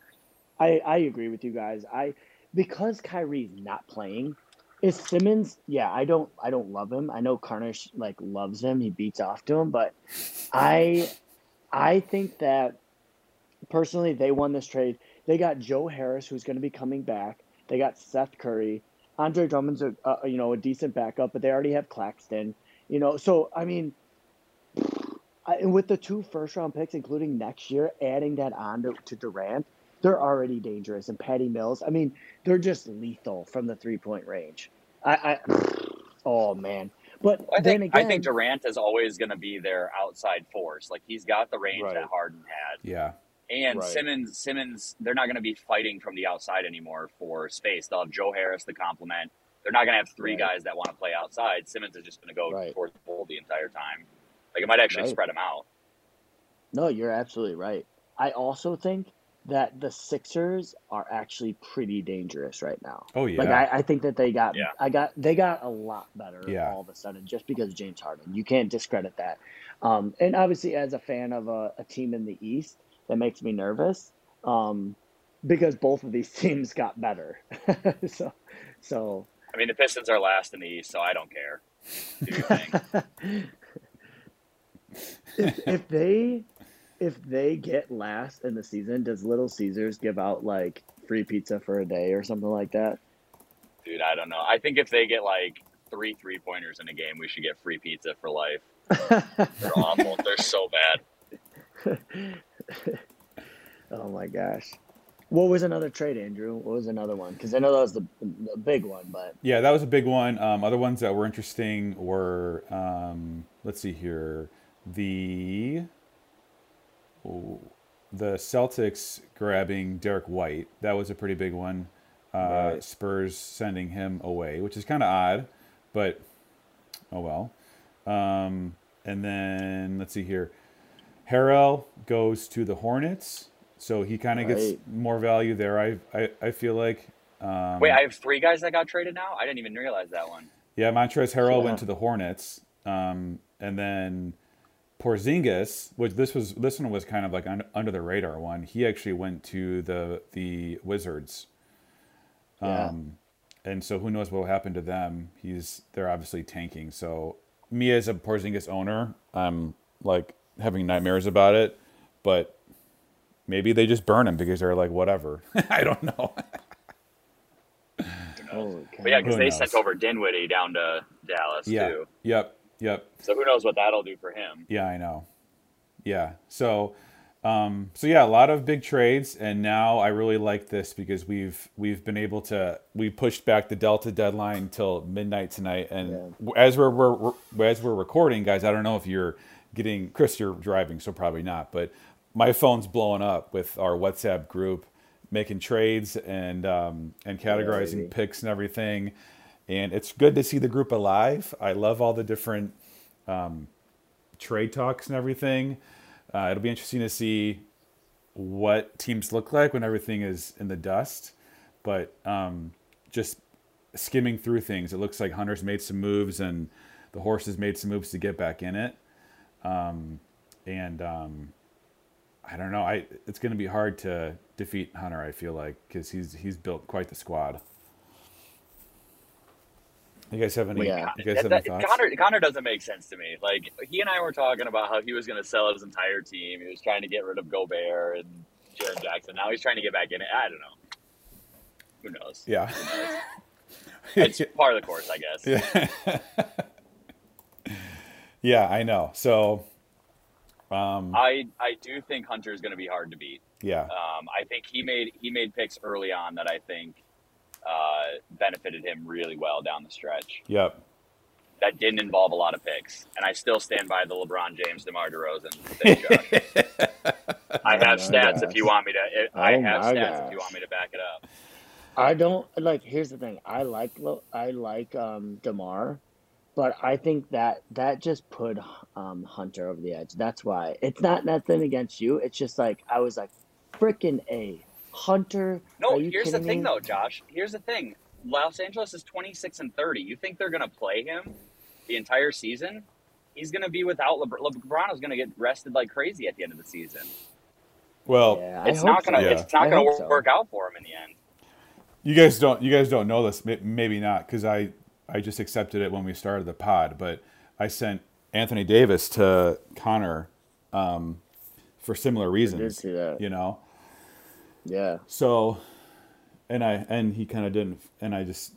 I I agree with you guys. I because Kyrie's not playing, is Simmons? Yeah, I don't I don't love him. I know Carnish like loves him. He beats off to him, but I I think that personally they won this trade. They got Joe Harris, who's going to be coming back. They got Seth Curry. Andre Drummond's a, you know a decent backup, but they already have Claxton. You know, so I mean, I, with the two first round picks, including next year, adding that on to, to Durant, they're already dangerous. And Patty Mills, I mean, they're just lethal from the three point range. I, I oh man, but I then think again, I think Durant is always going to be their outside force. Like he's got the range Right. that Harden had, Yeah. and Right. Simmons Simmons they're not going to be fighting from the outside anymore for space. They'll have Joe Harris the complement. They're not going to have three Right. guys that want to play outside. Simmons is just going to go Right. towards the hole the entire time. Like it might actually Right. spread them out. No, you're absolutely right. I also think that the Sixers are actually pretty dangerous right now. Oh yeah. Like I, I think that they got Yeah. I got they got a lot better Yeah. all of a sudden just because of James Harden. You can't discredit that. Um, and obviously as a fan of a, a team in the East, that makes me nervous. Um, because both of these teams got better. so so I mean, the Pistons are last in the East, so I don't care. Do if, if they if they get last in the season, does Little Caesars give out like free pizza for a day or something like that? Dude, I don't know. I think if they get like three three pointers in a game, we should get free pizza for life. They're awful. They're so bad. Oh my gosh. What was another trade, Andrew? What was another one? Because I know that was the, the big one, but Yeah, that was a big one. Um, other ones that were interesting were, um, let's see here, the the Celtics grabbing Derrick White. That was a pretty big one. Uh, Right. Spurs sending him away, which is kind of odd, but oh well. Um, and then let's see here, Harrell goes to the Hornets, so he kind of gets more value there. I I, I feel like. Um, Wait, I have three guys that got traded now. I didn't even realize that one. yeah, Montrezl Harrell Yeah. went to the Hornets, um, and then Porzingis, which this was this one was kind of like un, under the radar one. He actually went to the the Wizards, yeah. um, and so who knows what will happen to them? He's they're obviously tanking. So me as a Porzingis owner, I'm like having nightmares about it, but maybe they just burn him because they're like whatever. I don't know. But yeah, because they knows? sent over Dinwiddie down to Dallas yeah. too. Yep. Yep. So who knows what that'll do for him? Yeah, I know. Yeah. So, um, so yeah, a lot of big trades, and now I really like this because we've we've been able to we pushed back the Delta deadline till midnight tonight, and as we're, we're, we're as we're recording, guys, I don't know if you're getting Chris, you're driving, so probably not, but my phone's blowing up with our WhatsApp group making trades and um, and categorizing baby. picks and everything. And it's good to see the group alive. I love all the different trade talks and everything. Uh, it'll be interesting to see what teams look like when everything is in the dust. But um, just skimming through things, it looks like Hunter's made some moves and the horses made some moves to get back in it. Um, and um, I don't know. I it's going to be hard to defeat Hunter. I feel like because he's he's built quite the squad. You guys have any? Yeah. You guys have That- any thoughts? Connor, Connor doesn't make sense to me. Like he and I were talking about how he was going to sell his entire team. He was trying to get rid of Gobert and Jaren Jackson. Now he's trying to get back in it. I don't know. Who knows? Yeah. It's part of the course, I guess. Yeah. yeah, I know. So, um, I I do think Hunter is going to be hard to beat. yeah, Um, I think he made he made picks early on that I think uh, benefited him really well down the stretch. yep, That didn't involve a lot of picks, and I still stand by the LeBron James, DeMar DeRozan. thing, Josh. I have my stats if you want me to. I Oh have my stats if you want me to back it up. I don't like. Here's the thing. I like I like um Demar, but I think that that just put um Hunter over the edge. That's why it's not nothing against you. It's just like I was like, freaking a Hunter. No, are you here's the thing me? though, Josh. Here's the thing. Los Angeles is 26 and 30. You think they're going to play him the entire season? He's going to be without LeBron. LeBron is going to get rested like crazy at the end of the season. Well, Yeah, It's not going to. Yeah. It's not I going hope to so. work out for him in the end. you guys don't you guys don't know this. Maybe not because I I just accepted it when we started the pod. But I sent Anthony Davis to Connor um, for similar reasons. see that. You know, Yeah. so and I and he kind of didn't, and I just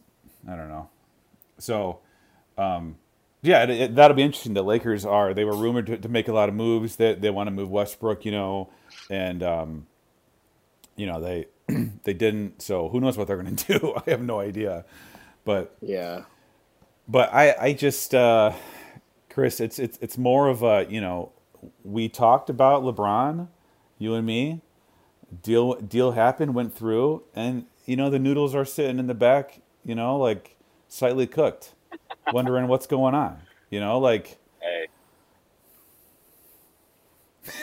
I don't know. So, um, yeah, it, it, that'll be interesting. The Lakers are they were rumored to, to make a lot of moves. They they want to move Westbrook, you know, and um, you know they they didn't. So who knows what they're going to do? I have no idea. But Yeah. but I I just uh, Chris, it's it's it's more of a you know we talked about LeBron, you and me. Deal deal happened, went through, and you know the noodles are sitting in the back. You know, like slightly cooked, wondering what's going on. You know, like Hey.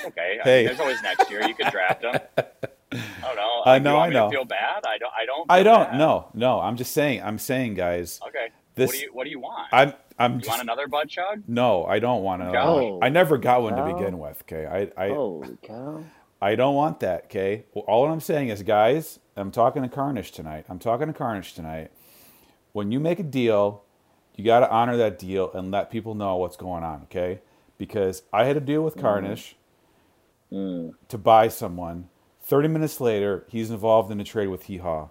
Okay. I mean, there's always next year. You can draft them. I don't know. I know, I me know. Feel bad? I don't. I don't. I don't bad. no no. I'm just saying. I'm saying, guys. Okay. This what do you What do you want? I'm I'm you just want another butt chug? no. I don't want to. Oh. I never got one to begin with. Okay. I I Holy cow! I don't want that. Okay. Well, all I'm saying is, guys. I'm talking to Carnage tonight. I'm talking to Carnage tonight. When you make a deal, you got to honor that deal and let people know what's going on. Okay. Because I had a deal with mm-hmm. Carnage mm. to buy someone. 30 minutes later, he's involved in a trade with Hee Haw.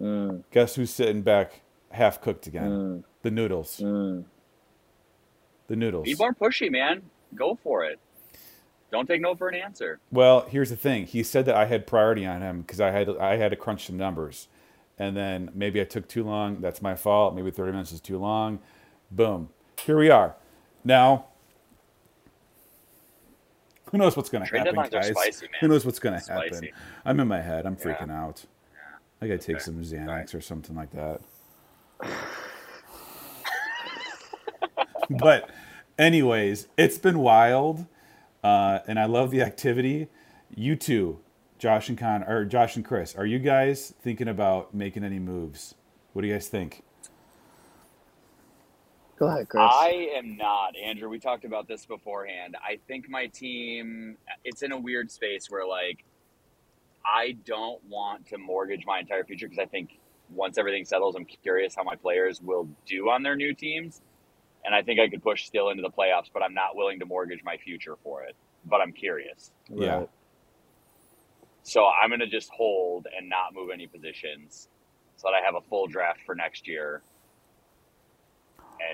Mm. Guess who's sitting back half cooked again? Mm. The noodles. The noodles. Be more pushy, man. Go for it. Don't take no for an answer. Well, here's the thing. He said that I had priority on him because I had I had to crunch some numbers, and then maybe I took too long. That's my fault. Maybe 30 minutes is too long. Boom. Here we are. Now, who knows what's going to happen, guys? spicy. Who knows what's going to happen? I'm in my head. I'm Yeah. freaking out. I got to take Okay. some Xanax or something like that. but, anyways, it's been wild, uh, and I love the activity. You two, Josh and Con, or Josh and Chris, are you guys thinking about making any moves? What do you guys think? Go ahead, Chris. I am not, Andrew. We talked about this beforehand. I think my team, it's in a weird space where, like, I don't want to mortgage my entire future because I think once everything settles, I'm curious how my players will do on their new teams. And I think I could push still into the playoffs, but I'm not willing to mortgage my future for it. But I'm curious. Yeah. Right. So I'm going to just hold and not move any positions so that I have a full draft for next year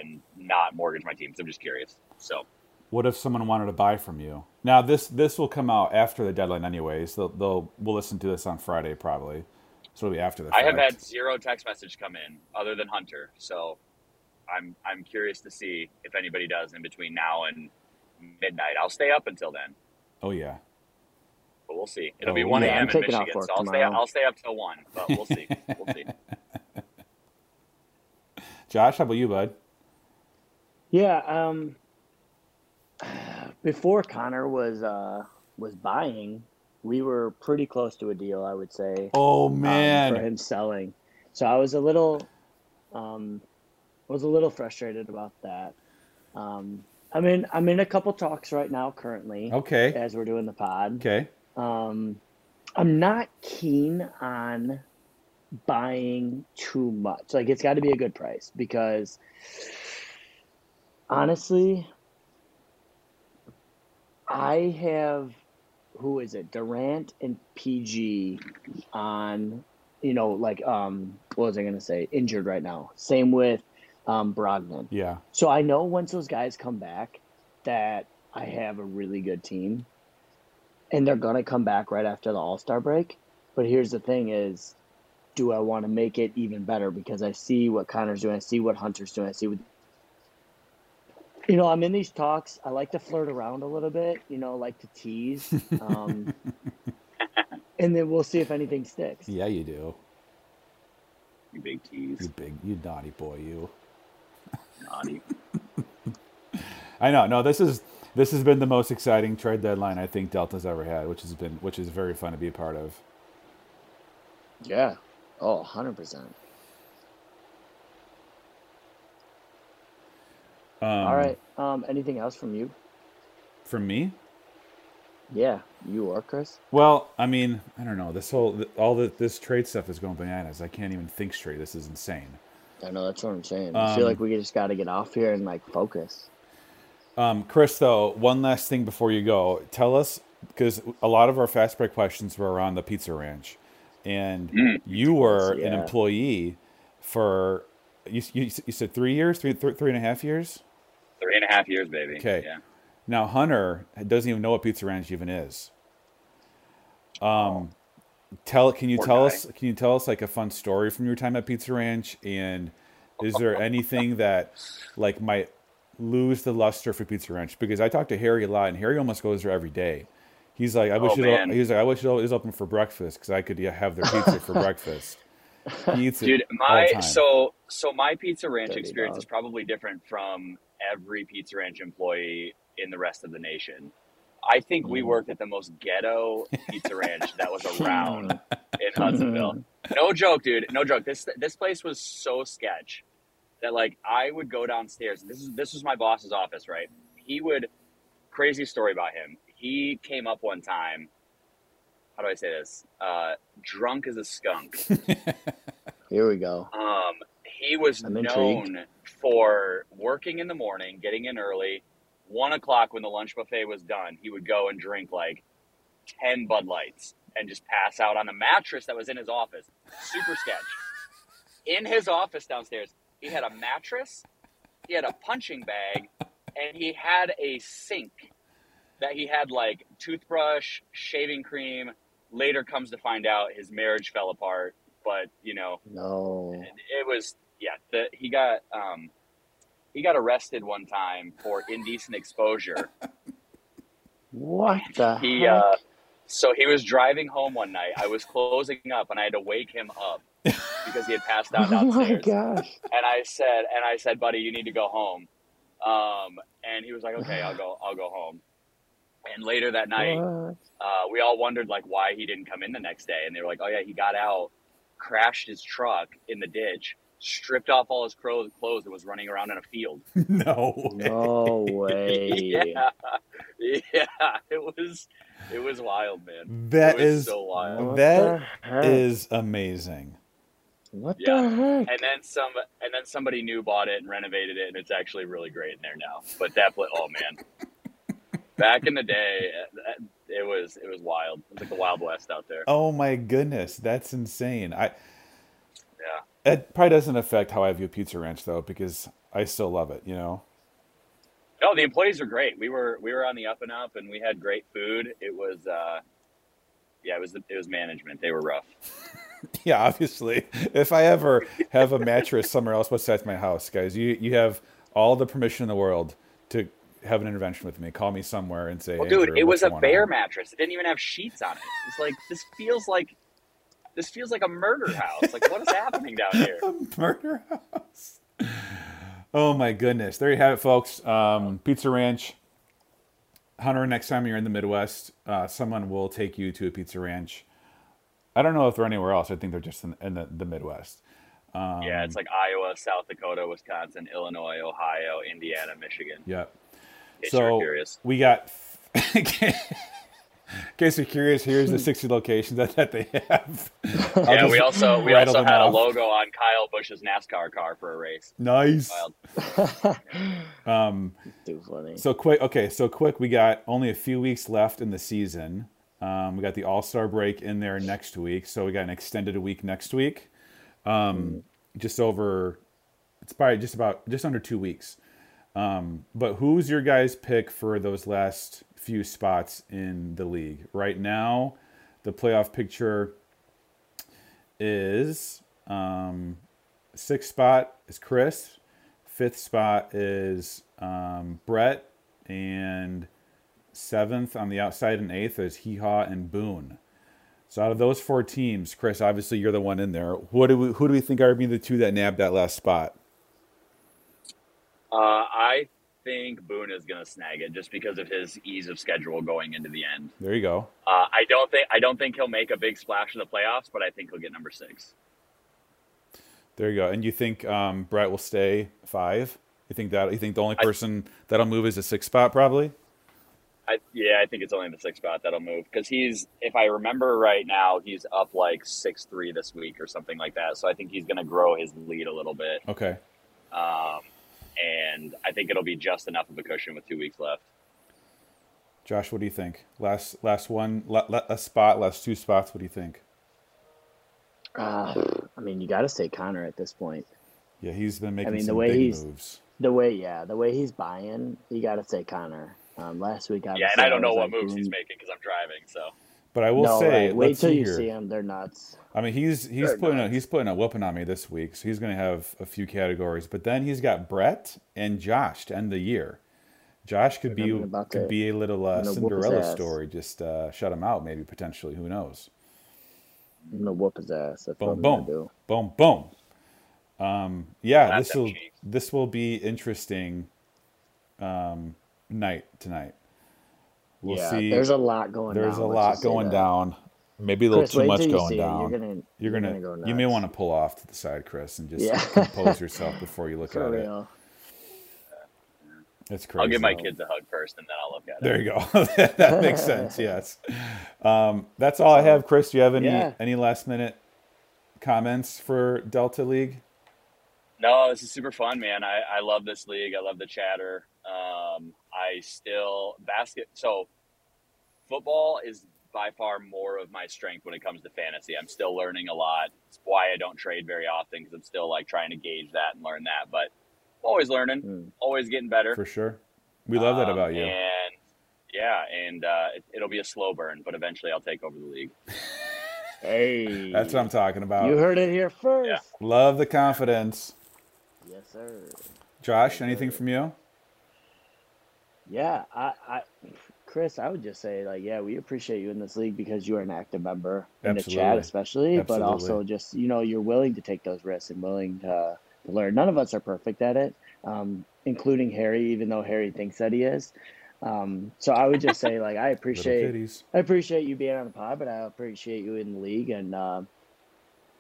and not mortgage my team. So I'm just curious. So What if someone wanted to buy from you? Now this this will come out after the deadline, anyways. They'll, they'll we'll listen to this on Friday probably, so it'll be after the. I have had zero text message come in other than Hunter. So I'm I'm curious to see if anybody does in between now and midnight. I'll stay up until then, Oh yeah. but we'll see. It'll Oh, be 1 yeah, a.m. I'm in taking off Michigan, work so I'll stay tomorrow. I'll stay up till one, but we'll see. We'll see. Josh, how about you, bud? Yeah. Um. Before Connor was uh was buying, we were pretty close to a deal. I would say. Oh um, man, for him selling. So I was a little, um, I was a little frustrated about that. Um, I'm in, I'm in a couple talks right now currently okay, as we're doing the pod. okay, Um, I'm not keen on buying too much. Like it's got to be a good price because honestly, I have who is it? Durant and PG on, you know, like um, what was I gonna say? Injured right now. Same with um, Brogdon. yeah, So I know once those guys come back that I have a really good team. And they're gonna come back right after the All Star break. But here's the thing is do I want to make it even better? Because I see what Connor's doing, I see what Hunter's doing, I see what you know, I'm in these talks. I like to flirt around a little bit, you know, like to tease. Um, and then we'll see if anything sticks. yeah. You do. You big tease. You big, you naughty boy, you. Naughty. I know. No, this is this has been the most exciting trade deadline I think Delta's ever had, which has been which is very fun to be a part of. Yeah. Oh, 100%. Um, All right. Um, anything else from you? From me, Yeah, you or Chris? well, I mean, I don't know. This whole all the, this trade stuff is going bananas. I can't even think straight. This is insane. I know that's what I'm saying. I feel Um, like we just got to get off here and like focus. Um, Chris, though, one last thing before you go. Tell us, because a lot of our fast break questions were around the Pizza Ranch, and you were an employee for you, you, you said three years, three, three, three and a half years. Three and a half years, baby. Okay. Yeah. Now Hunter doesn't even know what Pizza Ranch even is. Um, tell can you Poor tell guy. us can you tell us like a fun story from your time at Pizza Ranch and is there anything that like might lose the luster for Pizza Ranch? Because I talk to Harry a lot and Harry almost goes there every day. He's like, I wish Oh, it. He's like, I wish it was open for breakfast because I could yeah, have their pizza for breakfast. Pizza, Dude, my so so my Pizza Ranch experience dog. is probably different from every Pizza Ranch employee in the rest of the nation. I think we worked at the most ghetto Pizza Ranch that was around in Hudsonville. No joke, dude. No joke. This this place was so sketch that like I would go downstairs. This is this was my boss's office, right? He would crazy story about him. He came up one time. How do I say this? Uh, drunk as a skunk. Here we go. Um, he was I'm known intrigued. for working in the morning, getting in early. One o'clock when the lunch buffet was done, he would go and drink like ten Bud Lights and just pass out on the mattress that was in his office. Super sketch. In his office downstairs, he had a mattress, he had a punching bag, and he had a sink that he had like toothbrush, shaving cream. Later comes to find out his marriage fell apart, but you know, No. it was yeah the, he got um he got arrested one time for indecent exposure What the he heck? uh so he was driving home one night i was closing up and i had to wake him up because he had passed out downstairs. oh my gosh. and i said and i said buddy you need to go home um and he was like okay i'll go i'll go home and later that night uh, we all wondered like why he didn't come in the next day and they were like oh yeah he got out crashed his truck in the ditch stripped off all his clothes, clothes and was running around in a field no way. No way. yeah yeah it was it was wild man That it was is so wild What That the heck? is amazing. What Yeah. the heck? and then some and then somebody new bought it and renovated it and it's actually really great in there now but that pla oh man back in the day uh, it was it was wild it was like the wild west out there Oh my goodness, that's insane. I yeah it probably doesn't affect how I view Pizza Ranch though, because I still love it. You know. No, the employees were great. We were we were on the up and up, and we had great food. It was, uh, yeah, it was it was management. They were rough. Yeah, obviously. If I ever have a mattress somewhere else besides my house, guys, you you have all the permission in the world to have an intervention with me. Call me somewhere and say, Well, "Hey, dude, it was a on?" mattress. It didn't even have sheets on it. It's like this feels like this feels like a murder house. Like what is happening down here? Murder House. Oh my goodness. There you have it, folks. Um, Pizza Ranch. Hunter, next time you're in the Midwest, uh, someone will take you to a pizza ranch. I don't know if they're anywhere else. I think they're just in, in the, the Midwest. Um, yeah, it's like Iowa, South Dakota, Wisconsin, Illinois, Ohio, Indiana, Michigan. Yeah. In So we got. in case you're curious, here's the 60 locations that, that they have. I'll Yeah, we also we also them had a logo on Kyle Busch's NASCAR car for a race. Nice. Um, Too funny. So quick, okay. So quick, we got only a few weeks left in the season. Um, we got the All Star break in there next week, so we got an extended week next week. Um, just over, it's probably just about just under two weeks. Um, but who's your guys' pick for those last few spots in the league right now? The playoff picture is um, sixth spot is Chris, fifth spot is um, Brett, and seventh on the outside and eighth is Hee Haw and Boone. So out of those four teams, Chris, obviously you're the one in there. What do we, who do we think are being the two that nabbed that last spot? Uh, I think Boone is going to snag it just because of his ease of schedule going into the end. There you go. Uh, I don't think I don't think he'll make a big splash in the playoffs, but I think he'll get number six. There you go. And you think um, Brett will stay five? You think that? You think the only person that'll move is the six spot, probably? I, yeah, I think it's only the six spot that'll move because he's, if I remember right now, he's up like six three this week or something like that. So I think he's going to grow his lead a little bit, Okay. um, and I think it'll be just enough of a cushion with two weeks left. Josh, what do you think? Last last one, la, la, a spot, last two spots. What do you think? Uh, I mean, you got to say Connor at this point. Yeah, he's been making I mean, the way big he's- moves. The way, yeah, the way he's buying, you got to say Connor. Um, last week, Yeah, and I don't know was what like, moves he's making because I'm driving. So But I will no, say, right. wait let's till see you here. see him. They're nuts. I mean, he's he's They're putting a, nuts. he's putting a whooping on me this week, so he's going to have a few categories. But then he's got Brett and Josh to end the year. Josh could be I'm about could to- be a little uh, I'm gonna whoop his Cinderella story. Just uh, shut him out, maybe potentially. Who knows? I'm gonna whoop his ass. That's Boom, boom. do. Boom, boom. Um, yeah, this will this will be interesting. Um, night tonight. We'll yeah, see. there's a lot going down. There's down. a lot going down. Maybe a little Chris, too wait much till you going see it. down. You're gonna, You're gonna, go you may want to pull off to the side, Chris, and just Yeah. compose yourself before you look For at it. real. It's crazy. I'll give my kids a hug first, and then I'll look at it. There you go. that makes sense. Yes. Um, that's all I have, Chris. Do you have any Yeah. any last minute comments for Delta League? No, this is super fun, man. I, I love this league. I love the chatter. Um, I still basket. So football is by far more of my strength when it comes to fantasy. I'm still learning a lot. It's why I don't trade very often because I'm still like trying to gauge that and learn that. But always learning, Mm. always getting better. For sure. We love that Um, about you. And yeah, and uh, it, it'll be a slow burn, but eventually I'll take over the league. Hey, That's what I'm talking about. You heard it here first. Yeah. Love the confidence. Yes, sir. Josh, anything from you? Yeah, I, I, Chris, I would just say like, yeah, we appreciate you in this league because you are an active member in the chat, Absolutely. especially, but also just you know you're willing to take those risks and willing to, to learn. None of us are perfect at it, um, including Harry, even though Harry thinks that he is. Um, so I would just say like I appreciate. I appreciate you being on the pod, but I appreciate you in the league. And um,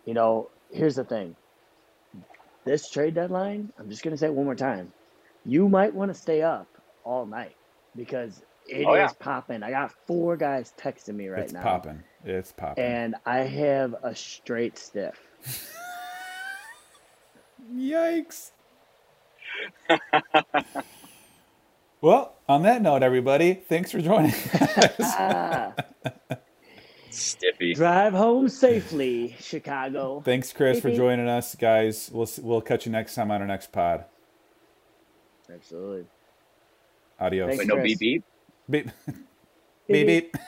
you know, here's the thing: this trade deadline. I'm just gonna say it one more time. You might want to stay up all night because it is Oh, yeah. popping. I got four guys texting me right it's now, popping. It's popping. and I have a straight stiff. Yikes. well, on that note, everybody, thanks for joining us. Ah, Stiffy. drive home safely, Chicago. Thanks, Chris, for Beep, beep. joining us, guys. We'll we'll catch you next time on our next pod. Absolutely. Adios. Thanks, Wait, no Chris. beep beep. Beep. Beep, beep. beep. beep.